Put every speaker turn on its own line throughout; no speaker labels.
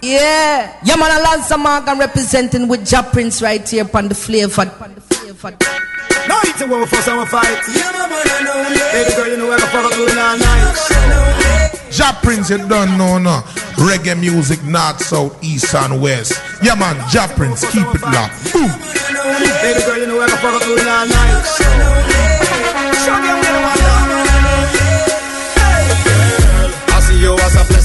Yeah. Yeah, man, I Lanza Morgan representing with Ja Prince right here upon the flavor.
No, it's a war for some fight. Yeah, man, I know. Baby girl, you know where the fuck I'm doing all night.
Ja Prince, you don't know no. Reggae music, north, south, east, and west. Yeah, man, Ja Prince, keep it locked. Boom.
Baby girl, you know where the fuck I'm doing all night.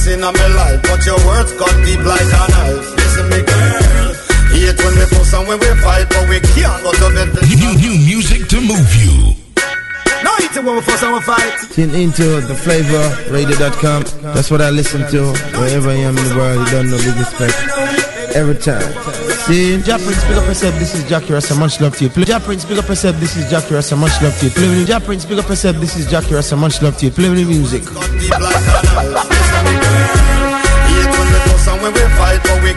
You as a blessing on my life, but your words cut deep like a knife. Listen, me girl. Hate when we fuss and when we fight, but we can't go to bed.
New, new music to move you.
No, it's a war for some fight.
Tune into the flavor radio.com. That's what I listen to wherever I am in the world. You don't know big respect. Every time. See, Ja Prince, pick up yourself. This is Jackie Rasta. Much love to you. Play Ja Prince, pick up yourself. This is Jackie Rasta. Much love to you. Play with Ja Prince, pick up yourself. This is Jackie Rasta. Much love to you. Play with the music.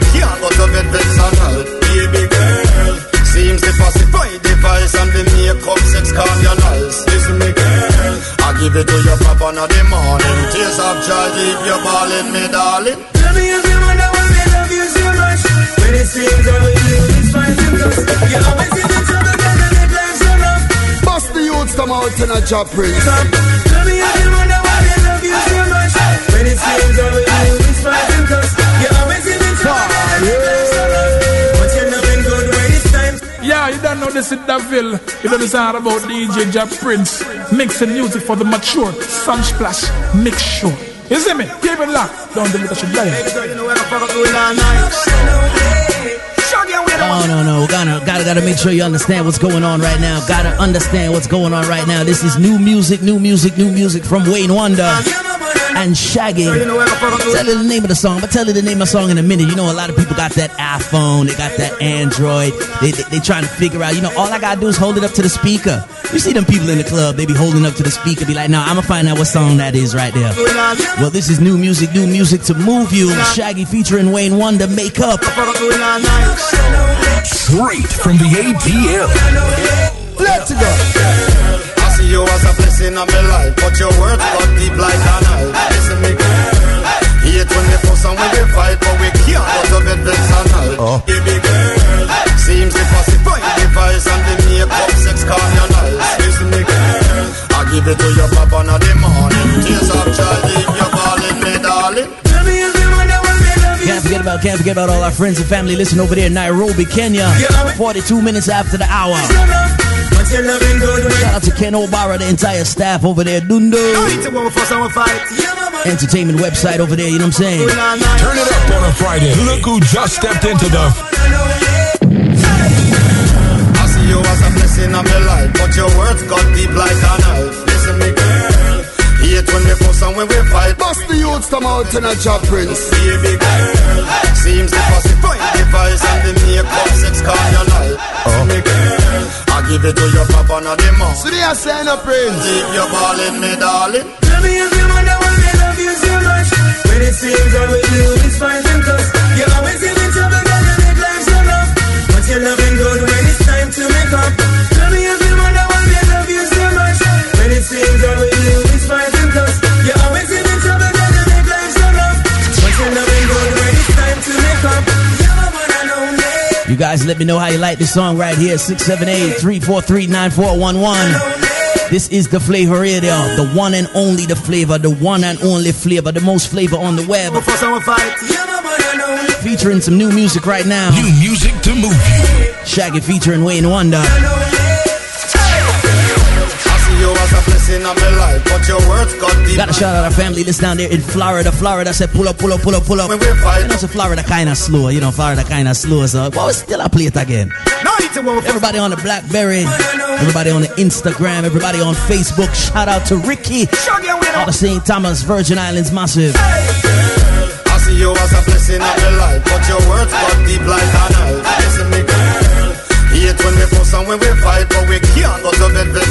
We can't go to bed and. Baby girl. Seems to pacify device and the makeup sex carnals. Listen, me girl. I give it to your papa in the morning. Tears of joy, leave you balling, me darling.
Tell me if you wonder why me love you so much. When it seems that with you it's fine because you always give me trouble I make life so rough.
Bust the youths come out in a Ja Prince.
Tell me if you wonder why me love you so much. When it seems with you it's fine because you always
Yeah, you don't know this is Daville. You don't know about DJ Ja Prince. Mixing music for the mature. Sunsplash, mix sure. You see me? Keep it locked. Don't do it, I should die.
Baby girl, you know where I'm doing all night. Show you where the
No, no, no. Gotta, gotta, gotta make sure you understand what's going on right now. Gotta understand what's going on right now. This is new music, new music, new music from Wayne Wonder and Shaggy.
you know where the fuck I'm doing.
Tell you the name of the song, but tell you the name of the song in a minute. You know, a lot of people got that iPhone, they got that Android. They, they, they trying to figure out, you know, all I gotta do is hold it up to the speaker. You see them people in the club, they be holding up to the speaker, be like, nah, I'm gonna find out what song that is right there. Well, this is new music, new music to move you. Shaggy featuring Wayne Wonder, Make Up.
Fuck I'm doing all night.
Straight from the ATL.
Let's go.
I see you as a blessing of my life, but your words cut deep like a knife. Listen, me girl. Hate when we fuss and when we fight, but we can't go to bed vex and hurt. Baby girl. Seems to pacify device and the makeup sex carnals. Listen, me girl. I give it to your papa in the morning. Tears of joy, leave you balling, me darling.
Tell me if you wonder why me love
Can't forget about, can't forget about all our friends and family. Listen over there in Nairobi, Kenya. 42 minutes after the hour.
So rough. But you're loving good when
Shout out to Ken O'Bara, the entire staff over there. Dundo.
It's a war for some fight.
Entertainment website over there, you know what I'm saying?
Doing all night.
Turn it up on a Friday. Look who just stepped into the.
I see you as a blessing of my life, but your words cut deep like a knife. Listen, me girl. Hate when we fuss and when we fight.
Bust the youths come out in a Ja Prince.
Baby girl, seems to pacify device and the makeup sex carnal. Oh. Me girl, I give it to your papa not the morning.
So they are saying a Prince.
Leave your balling, me darling.
Tell me if you wonder why me love you so much. When it seems that with you it's fine because You
guys let me know how you like this song right here. 678-343-9411. This is the flavor radio. The one and only the flavor. The one and only flavor. The most flavor on the web.
For some fight.
You're the one and only.
Featuring some new music right now.
New music to move you.
Shaggy featuring Wayne Wonder.
Blessing of my life, but your words cut deep.
Gotta shout out our family list down there in Florida. Florida said pull up, pull up, pull up, pull up.
When we fight.
You know, so Florida kinda slow. You know, Florida kinda slow. So, but we still I play it again.
No, it's a war
Everybody on the Blackberry, everybody on the Instagram, everybody on Facebook. Shout out to Ricky
where
out St. Thomas, Virgin Islands, massive.
I see you as a blessing of my life, but your words cut deep like a knife. Listen, me girl. Hate when we fuss and when we fight, but we can't go to bed vex.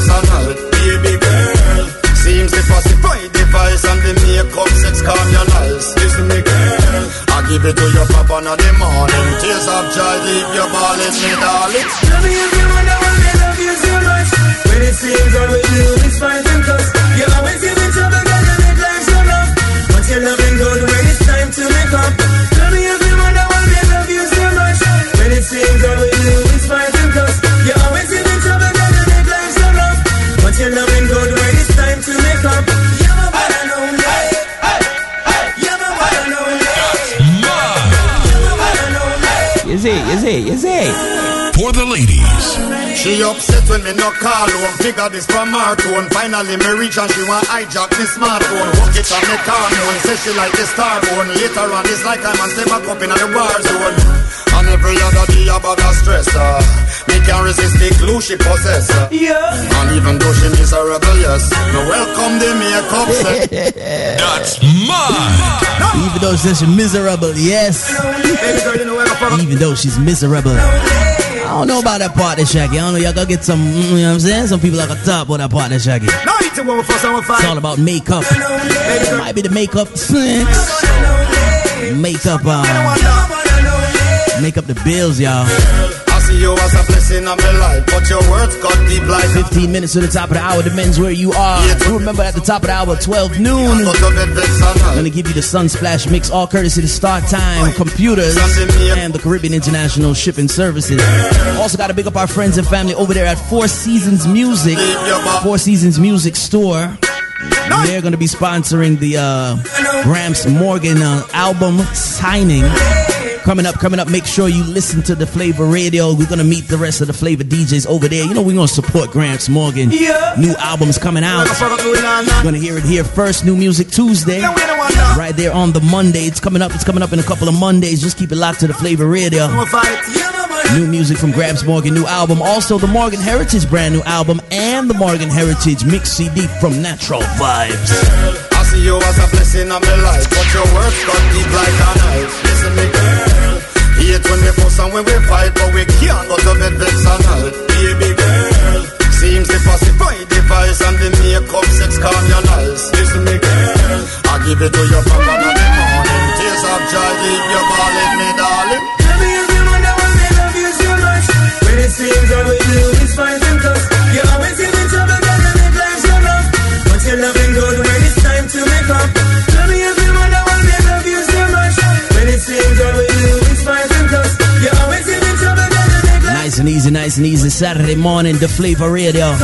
Baby girl. Seems to pacify device and the makeup sex carnals. Listen, me girl. I give it to your papa in the morning. Tears of joy, leave your balling, me darling.
Tell me if you wonder why me love you so much. When it seems that with you it's fine when me
no call home Figure this from her tone Finally me reach and she want hijack me smartphone Walk it on me car phone Say she like the star bone Later on it's like I'm a step back up in the war zone And every other day about a stress uh, Me can't resist the glue she possess.
Yeah.
And even though she miserable yes Me welcome the makeup set
That's mine.
Even though she's miserable, yes.
Baby girl you know where I fuck
Even though she's miserable. I don't know about that part there, Shaggy. I don't know. Y'all gotta get some, mm, you know what I'm saying? Some people are gonna top about that part there, Shaggy.
No it's a one for some
It's all about makeup. It might be the makeup sex. Makeup, uh, make up the bills, y'all.
See you as a blessing of my life But your words got deep like
15 minutes to the top of the hour. Depends where you are. You remember at the top of the hour, 12 noon.
Go to bed vex and
I'm gonna give you the Sunsplash mix, all courtesy to Start Time Computers and the Caribbean International Shipping Services. Also, got to big up our friends and family over there at Four Seasons Music, Four Seasons Music Store. They're gonna be sponsoring the uh, Gramps Morgan uh, album signing. Coming up, coming up, make sure you listen to the Flavor Radio. We're gonna meet the rest of the Flavor DJs over there. You know, we're gonna support Gramps Morgan.
Yeah.
New albums coming out. You're Gonna hear it here first. New Music Tuesday. Right there on the Monday. It's coming up. It's coming up in a couple of Mondays. Just keep it locked to the Flavor Radio. New music from Gramps Morgan, new album. Also, the Morgan Heritage brand new album and the Morgan Heritage mix CD from Natural Vibes.
I see you as a blessing of my life, but your words got deep like a knife. Listen,
Saturday morning, the Flavor Radio. Like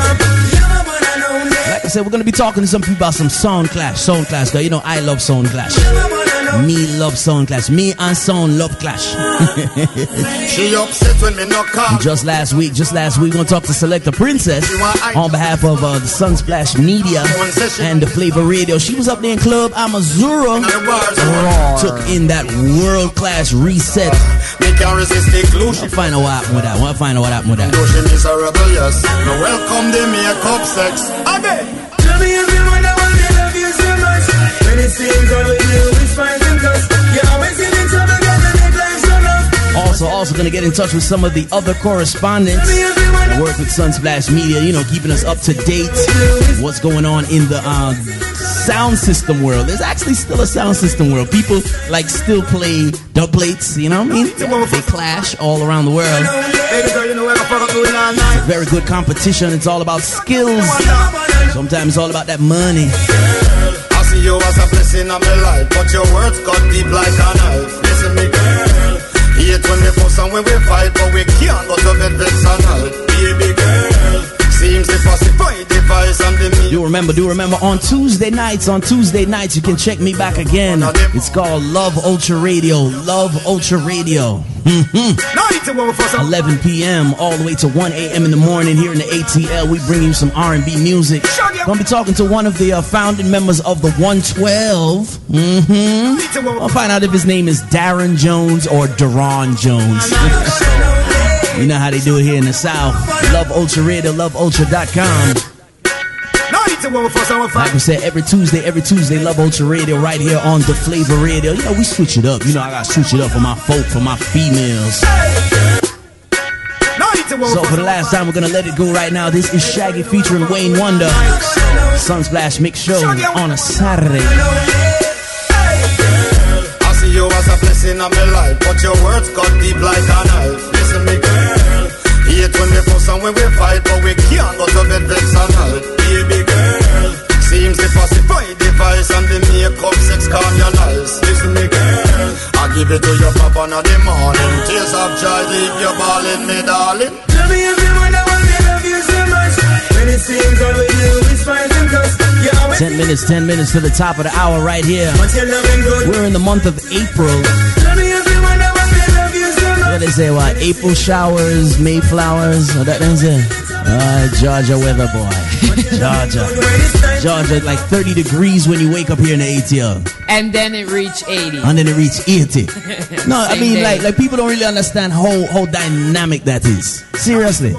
I said, we're gonna be talking to some people about some Sound Clash. Sound Clash, girl. You know I love Sound Clash.
You're the one I know.
Me love Sound Clash. Me and Sound love Clash.
She upset when me no call.
Just last week, just last week, we're gonna talk to Selector Princess on behalf of uh, the Sunsplash Media and the Flavor Radio. She was up there in Club Amazura. Took in that world class reset.
Me can't resist the glue. She
I'll find out what happened with that. I'll find out what happened with that.
Though she miserable, yes. Me welcome the makeup sex. Again.
Tell me if you wonder why they love you so much. When it seems all we do is fight and cuss. You
Also, also gonna get in touch with some of the other correspondents work with Sunsplash Media. You know, keeping us up to date. What's going on in the uh, sound system world? There's actually still a sound system world. People like still play dub plates. You know what I mean? They clash all around the world. Very good competition. It's all about skills. Sometimes it's all about that money.
You as a blessing of my life, but your words got deep like a knife. Listen, me girl. Hate when we fuss and when we fight, but we can't go to bed vex and. Baby girl.
Do remember, do remember on Tuesday nights, on Tuesday nights, you can check me back again. It's called Love Ultra Radio. Love Ultra Radio. Mhm.
No, it's a woman for some.
11 p.m. all the way to 1 a.m. in the morning here in the ATL. We bring you some R&B music. Gonna be talking to one of the uh, founding members of the 112. Mm-hmm. I'll find out if his name is Darren Jones or Daron Jones. You know how they do it here in the South. Love Ultra Radio, loveultra.com. Like we said, every Tuesday, every Tuesday, Love Ultra Radio right here on the Flavor Radio. You know, we switch it up. You know, I gotta switch it up for my folk, for my females. So
for
the last time, we're gonna let it go right now. This is Shaggy featuring Wayne Wonder. Sunsplash Mix Show on a Saturday.
I see you as a blessing of my life, but your words got deep like a knife. Listen, me girl. And when we fight, but we can't go to bed vex and hurt. Baby girl. Seems the pacify device and the makeup sex calm your nice. Listen, me girl. I give it to your papa in the morning. Tears of joy, leave your balling, me darling.
Tell me if you wonder why they love you so much. When it seems all we do is fight and cuss.
10 minutes, 10 minutes to the top of the hour right here.
but you're loving good.
We're in the month of April.
Tell me if you wonder why they love you so much.
what they say, what? April showers, Mayflowers, what oh, that thing say? Uh, Georgia weather, boy. Georgia. Georgia, like 30 degrees when you wake up here in the ATL.
And then it reached 80.
And then it reached 80. No, I mean,
day.
like, like people don't really understand how, how dynamic that is. Seriously.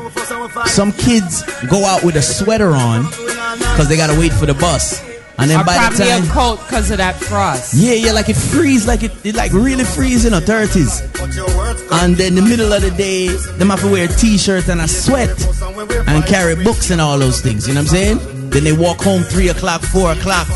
Some kids go out with a sweater on because they got to wait for the bus. And then
or
by the
probably
time.
a coat because of that frost.
Yeah, yeah, like it freeze, like it, it like really freeze in the 30s. And then the middle of the day, them have to wear a t-shirt and a sweat and carry books and all those things. You know what I'm saying? Then they walk home three o'clock, four o'clock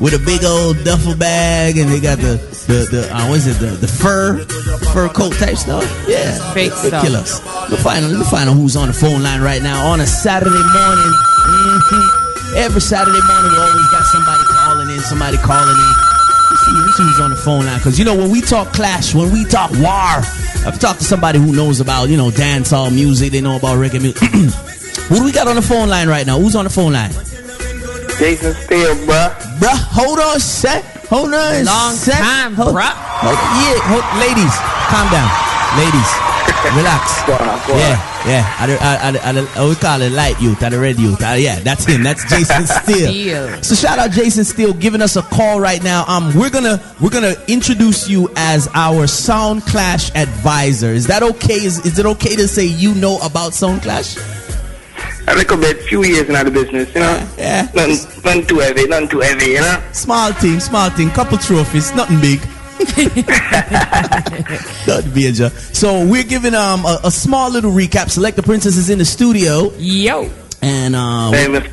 with a big old duffel bag and they got the the the uh, what is it the the fur fur coat type stuff. Yeah,
Fake stuff.
ridiculous. Let me find let me find out who's on the phone line right now on a Saturday morning. Mhm. Every Saturday morning, we always got somebody calling in, somebody calling in. Let's see, let's see who's on the phone line. Because, you know, when we talk Clash, when we talk War, I've talked to somebody who knows about, you know, dancehall music, they know about reggae music. who do we got on the phone line right now? Who's on the phone line?
Jason Steele, bruh.
Bruh, hold on, set. Hold on,
Long
set.
time,
hold,
bruh.
Hold, yeah, hold, ladies, calm down. Ladies, relax.
Go on, go on.
Yeah, yeah. I, I, I, I, I, we call it light youth, I the red youth. Uh, yeah, that's him. That's Jason Steele.
Steele.
So shout out Jason Steele giving us a call right now. Um, we're gonna we're gonna introduce you as our Sound Clash advisor. Is that okay? Is is it okay to say you know about Sound Clash?
A little bit, few years in the business, you know.
Yeah.
Nothing, nothing too heavy, nothing too heavy, you know.
Small team, small thing, couple trophies, nothing big. nothing major. So we're giving um a, a small little recap. Selector Princess is in the studio,
Yo.
and uh,
Famous.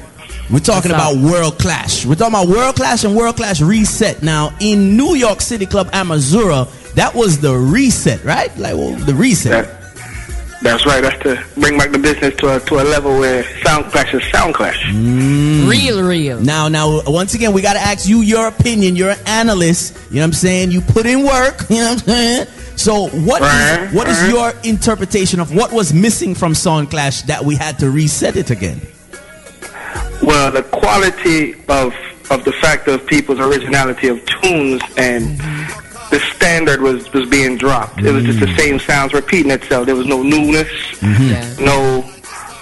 We're talking
What's
about
up?
World Clash. We're talking about World Clash and World Clash Reset. Now, in New York City Club Amazura, that was the reset, right? Like, well, the reset.
That, that's right. That's to bring back the business to a to a level where sound clash is sound clash. Mm.
Real, real.
Now, now, once again, we got to ask you your opinion. You're an analyst. You know what I'm saying? You put in work. You know what I'm saying? So, what is,
Right,
what is
right.
your interpretation of what was missing from Sound Clash that we had to reset it again?
Well, the quality of of the fact of people's originality of tunes and the standard was was being dropped. It was just the mm. same sounds repeating itself. There was no newness, mm-hmm.
Yeah.
no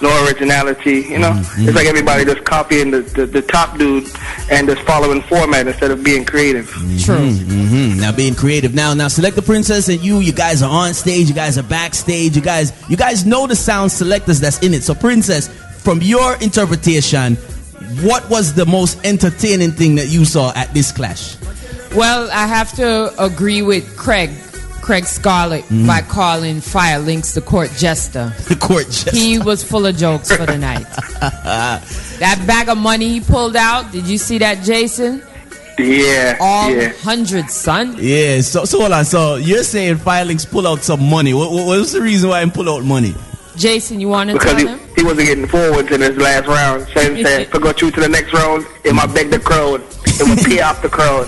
no originality. You know, mm-hmm. it's like everybody just copying the, the the top dude and just following format instead of being creative. Mm-hmm.
True.
hmm Now being creative. Now, now select the princess and you. You guys are on stage. You guys are backstage. You guys, you guys know the sound selectors that's in it. So, princess, from your interpretation, what was the most entertaining thing that you saw at this clash?
Well, I have to agree with Craig, Craig Scarlett,
Mm-hmm.
by calling Fire Links the court jester.
The court jester.
He was full of jokes for the night. that bag of money he pulled out, did you see that, Jason?
Yeah,
All
yeah.
hundreds, son.
yeah. So, so hold on. So you're saying Firelinks pull out some money? What, what, what's the reason why he pull out money?
Jason, you want to
Because
tell
he,
him?
he wasn't getting forwards in his last round. So he said, if I go through to the next round, it might beg the crowd. It will pay off the crowd.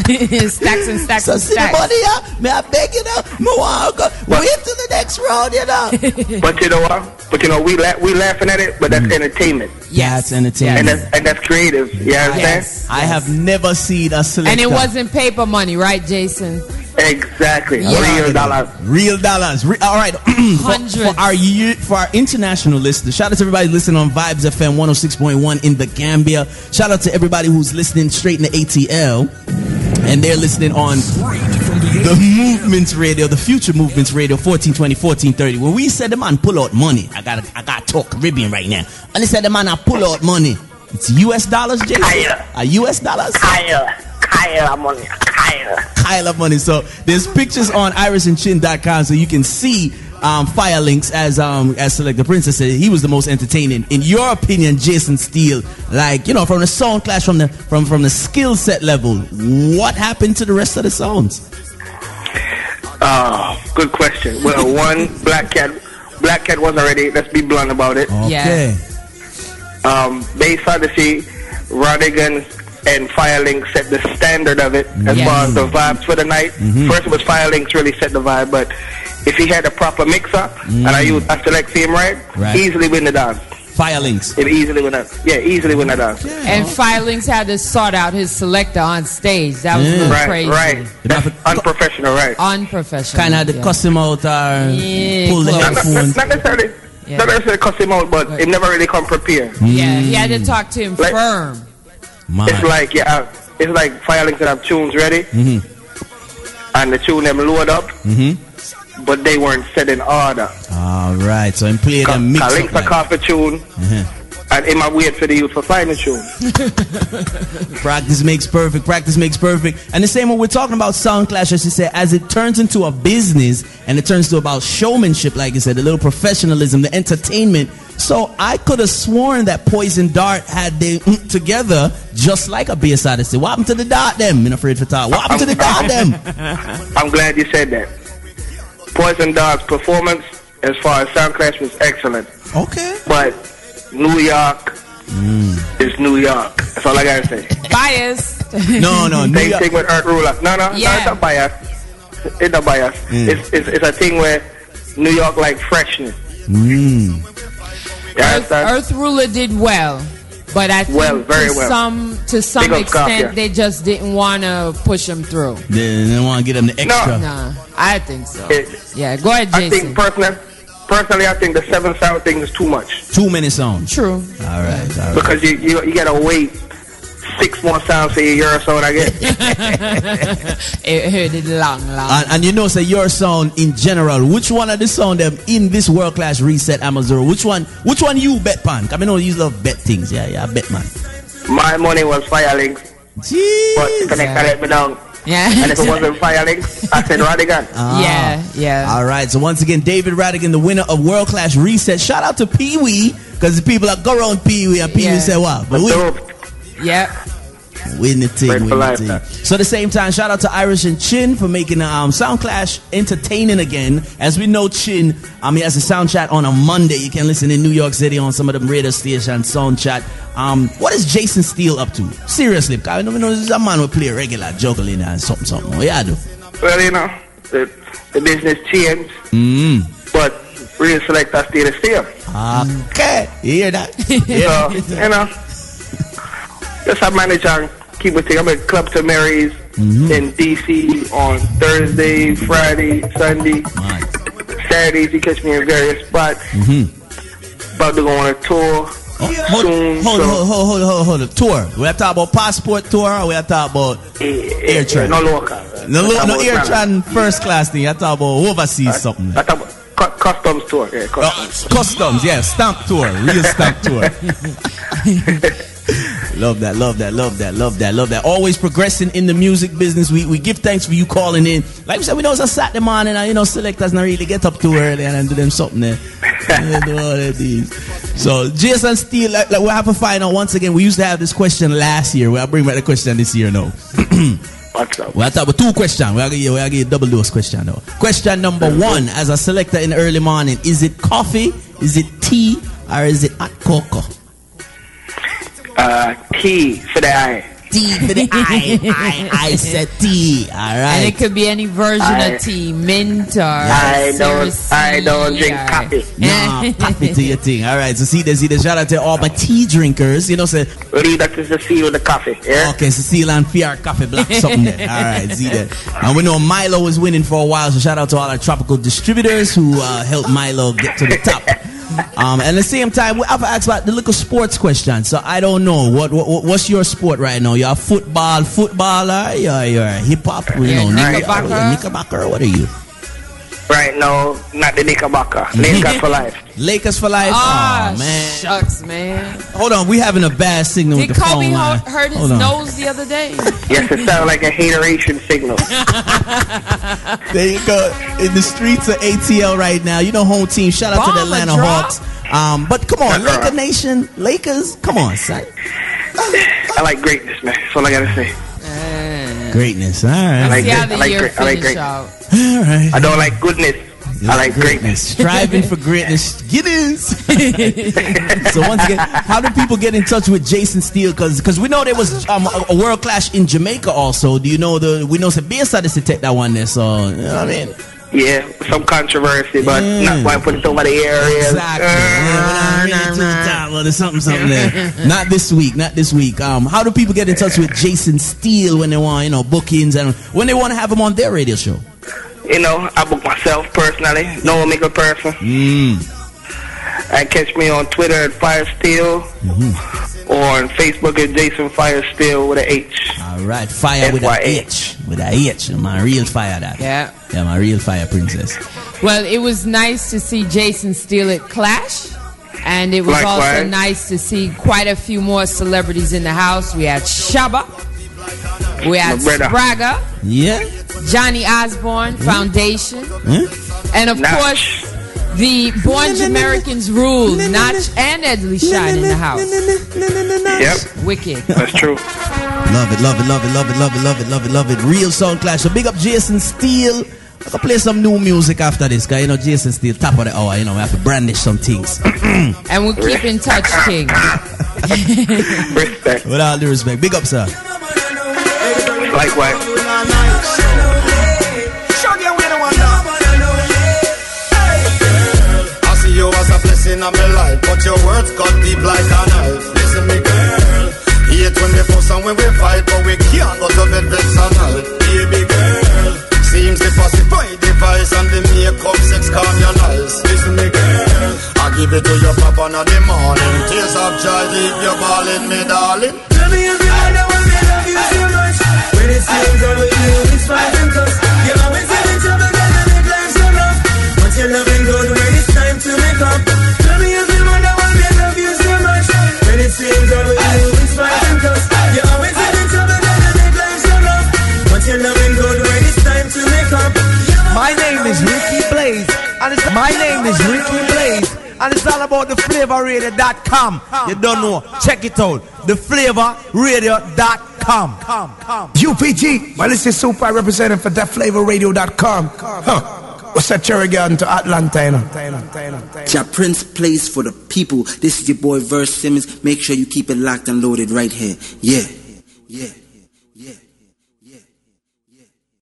Stacks. stacks and stacks
So
and
see the
stacks.
money, yeah? May I beg you now? Me want to go. Wait till the next round, you know.
But you know what? But you know, we la- we laughing at it, but that's mm. entertainment.
That's entertaining.
And that's, and that's creative. You understand?
Yes.
I have never seen a selector.
And it wasn't paper money, right, Jason?
Exactly.
Yeah.
Real dollars.
Real dollars. Re- all right. for, for our year, for our international listeners, shout out to everybody listening on Vibes FM 106.1 in the Gambia. Shout out to everybody who's listening straight in the ATL. And they're listening on the Movements Radio, the Future Movements Radio, 1420, 1430. When we said the man pull out money, I got I got talk Caribbean right now. And they said the man I pull out money. It's US dollars?
Higher.
Uh, US dollars?
Higher. Higher money.
Pile of money. So there's pictures on irishandchin.com so you can see um, fire links as um as Selector Princess said he was the most entertaining. In your opinion, Jason Steele, like you know, from the sound clash from the from from the skill set level, what happened to the rest of the sounds?
Oh, good question. Well, one, Black Cat. Black Cat was already. Let's be blunt about it.
Okay.
Um, Bass Odyssey, Rodigan, and Firelink set the standard of it as
Yes.
far as the vibes for the night.
Mm-hmm.
First, it was Firelinks really set the vibe, but if he had a proper mix up and I use I select him right,
Right.
easily win the dance.
Firelinks.
It easily win that. Yeah, easily win that dance.
And Firelinks had to sort out his selector on stage. That was a
Yeah.
little
Right,
crazy.
right. Unprofessional, right?
Unprofessional.
Kind of had to
yeah.
cuss him out or
Yeah,
pull the
close.
Not,
headphones.
not necessarily. Not necessarily cuss him out, but it never really come prepared.
Yeah, he had to talk to him
Like-
firm.
It's like yeah, it's like Firelink that have tunes ready,
Mm-hmm.
and the tune them load up,
Mm-hmm.
But they weren't set in order.
All right. So him play them mix
Links
up
a coffee tune,
Uh-huh.
and him a wait for the youth for find the tune.
Practice makes perfect. Practice makes perfect. And the same when we're talking about sound clash, as you said, as it turns into a business and it turns to about showmanship, like you said, a little professionalism, the entertainment. So I could have sworn that Poison Dart had them mm, together just like a bass Odyssey. What happened to the Dart them? I'm afraid for talk. What happened to the Dart them?
I'm glad you said that. Poison Dart's performance, as far as sound clash, was excellent.
Okay.
But New York is New York. That's all I gotta say.
Bias.
No, no, New
Same
York.
thing with Earth Ruler. No, no, no, it's not bias. It's not bias.
Mm.
It's, it's it's a thing where New York like freshness.
Mm.
Earth. Earth Ruler did well, but I think
Well, very
to
well.
some to some
Big up
extent
yeah.
they just didn't want to push him through.
They didn't want to get them the extra.
Nah, I think so.
It-
Yeah, go ahead,
I think personally, personally, I think the seven sound thing is too much
Too many songs.
True.
All right. All right.
because you you, you gotta wait six more sounds for your year or so. I guess.
it heard it long, long.
And, and you know, say your sound in general. Which one of the sound them in this world class reset Amazon? Which one? Which one you bet pan? I mean, know you love bet things. Yeah, yeah, bet man.
My money was Firelink,
Jeez.
but Connect let me down.
yeah.
And if it wasn't Firelink, I said Rodigan. Ah.
yeah, yeah.
All right. So once again, David Rodigan, the winner of World Class Reset. Shout out to Pee Wee because the people that go around Pee Wee and Pee Wee
Yeah.
say what? But we
Dope.
Yep.
win the thing. Win the
life,
thing.
man.
So at the same time, shout out to Irish and Chin for making the um, Sound Clash entertaining again. As we know, Chin, um, he has a sound chat on a Monday. You can listen in New York City on some of them radio stations, sound chat. Um, what is Jason Steele up to? Seriously, because I don't know this is a man who play regular juggling and something, something. What yeah, do?
Well, you know, the, the business changed,
Mm.
but real selector stay the same.
Okay, you hear that? Yeah.
So, you know, just I manage and keep it. I'm at Club to Mary's
Mm-hmm.
in DC on Thursday, Friday, Sunday. Saturdays. You catch me in various spots.
Mm-hmm.
About to go on a tour
Oh, hold,
soon.
hold,
so,
hold, hold, hold, hold, hold, Tour. We have to talk about passport tour or we have to talk about
eh,
air
eh,
train?
No local.
No, no,
talk
no
about
air
travel.
tran first class thing. I talk about overseas something.
I talk about cu- customs tour. Yeah, customs.
customs, yeah, stamp tour, real stamp tour. love that, love that, love that, love that, love that. Always progressing in the music business. We we give thanks for you calling in. Like we said, we know it's a Saturday morning, and you know selectors not really get up too early and do them something there. Do all that things. So Jason Steele, like, like we have to find out once again. We used to have this question last year. We'll bring back the question this year now.
What's up?
We'll talk about two questions. We'll give we'll give double dose question now. Question number one, as a selector in the early morning, is it coffee, is it tea, or is it hot cocoa?
Uh, T for the eye.
Tea for the eye. I, I said T. All right.
And it could be any version
I-
of tea, mint or
I don't-
Cersei
I don't drink
or-
coffee.
Nah, coffee to your thing. All right. So see this, see this. Shout out to all my tea drinkers. You know, say,
Leave that to the seal with the coffee. Yeah.
okay, Cecile and Fiar Coffee Black something there. All right, see that. And we know Milo was winning for a while, so shout out to all our tropical distributors who uh, helped Milo get to the top. Um, and at the same time, we have to ask about the little sports question. So I don't know what, what what's your sport right now. You're a football footballer. You're, you're hip hop. You know,
Knickerbocker.
Knicker- Knickerbocker. What are you?
Right now, not the Knickerbocker. Lakers for life.
Lakers for life.
Ah,
oh man.
shucks, man.
Hold on, we having a bad signal
Did
with the
Kobe
phone line.
hu- hurt his
Hold on.
nose the other day?
Yes, it sounds like a hateration signal.
There you go. In the streets of ATL right now. You know, home team. Shout out to the Atlanta. Hawks. Um, but come on,
That's
Laker
right.
Nation, Lakers. Come on, son.
I like greatness, man. That's all I gotta say.
Greatness. All right.
I like
See how
great-
the
I like
year
great- I like
finish
great.
out.
All right.
I don't like goodness. I like greatness.
Striving for greatness. Get in. so once again, how do people get in touch with Jason Steele? Because because we know there was um, a, world clash in Jamaica also. Do you know the? We know Sabia started to take that one there. So you know what I mean,
Yeah, some controversy, but not why put it over the area.
Exactly. Yeah, when I bring it to the top, well, there's something, something there. not this week, not this week. Um, how do people get in touch with Jason Steele when they want, you know, bookings and when they want to have him on their radio show?
You know, I book myself personally. No one make a person.
Mm.
And catch me on Twitter at Fire Steel
Mm-hmm.
or on Facebook at Jason Fire Steel with an H.
All right, fire with an H. with a H. My real fire, that.
Yeah.
Yeah, my real fire princess.
Well, it was nice to see Jason Steele at Clash. And it was also nice to see quite a few more celebrities in the house. We had Shabba. We had
My brother.
Spragga.
Yeah.
Johnny Osbourne Foundation.
Huh?
And of
Notch.
course, the Born Jamericans Rule, Notch and Edley Shine in the house.
Yep.
Wicked.
That's true.
Love it, love it, love it, love it, love it, love it, love it, love it. Real sound clash. So big up Jason Steele. I can play some new music after this, guy. You know, Jason Steele, top of the hour. You know, we have to brandish some things.
And we'll keep in touch, King.
respect.
With all due respect. Big up, sir.
Likewise.
You a my life, but your words cut deep like a knife. Listen, me girl. Hate when we fuss and when we fight, but we can't go to bed vex. Baby girl. Seems to pacify the vice and the makeup sex calm your nice. Listen, me girl. I give it to your papa in the morning. Tears of joy, leave you're balling, me darling.
Tell me if you wonder why me love you so much. When it seems I'm with you, it's fight and cuss. You always give me trouble, girl, and make life so rough. But you're loving
it's all about the flavorradio.com. You don't know? Check it out. The flavorradio.com.
UPG, well, this is Super representing for TheFlavorRadio.com. Huh. What's that cherry garden to Atlanta? You know?
Ja Prince plays for the people. This is your boy Verse Simmons. Make sure you keep it locked and loaded right here. Yeah. Yeah.